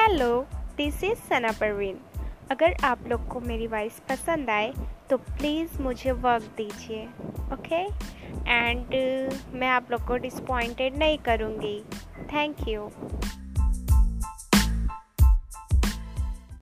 Hello this is Sana Parveen अगर आप लोग को मेरी वॉइस पसंद आए तो प्लीज़ मुझे वर्क दीजिए ओके एंड uh, मैं आप लोग को डिसपॉइंटेड नहीं करूँगी. Thank you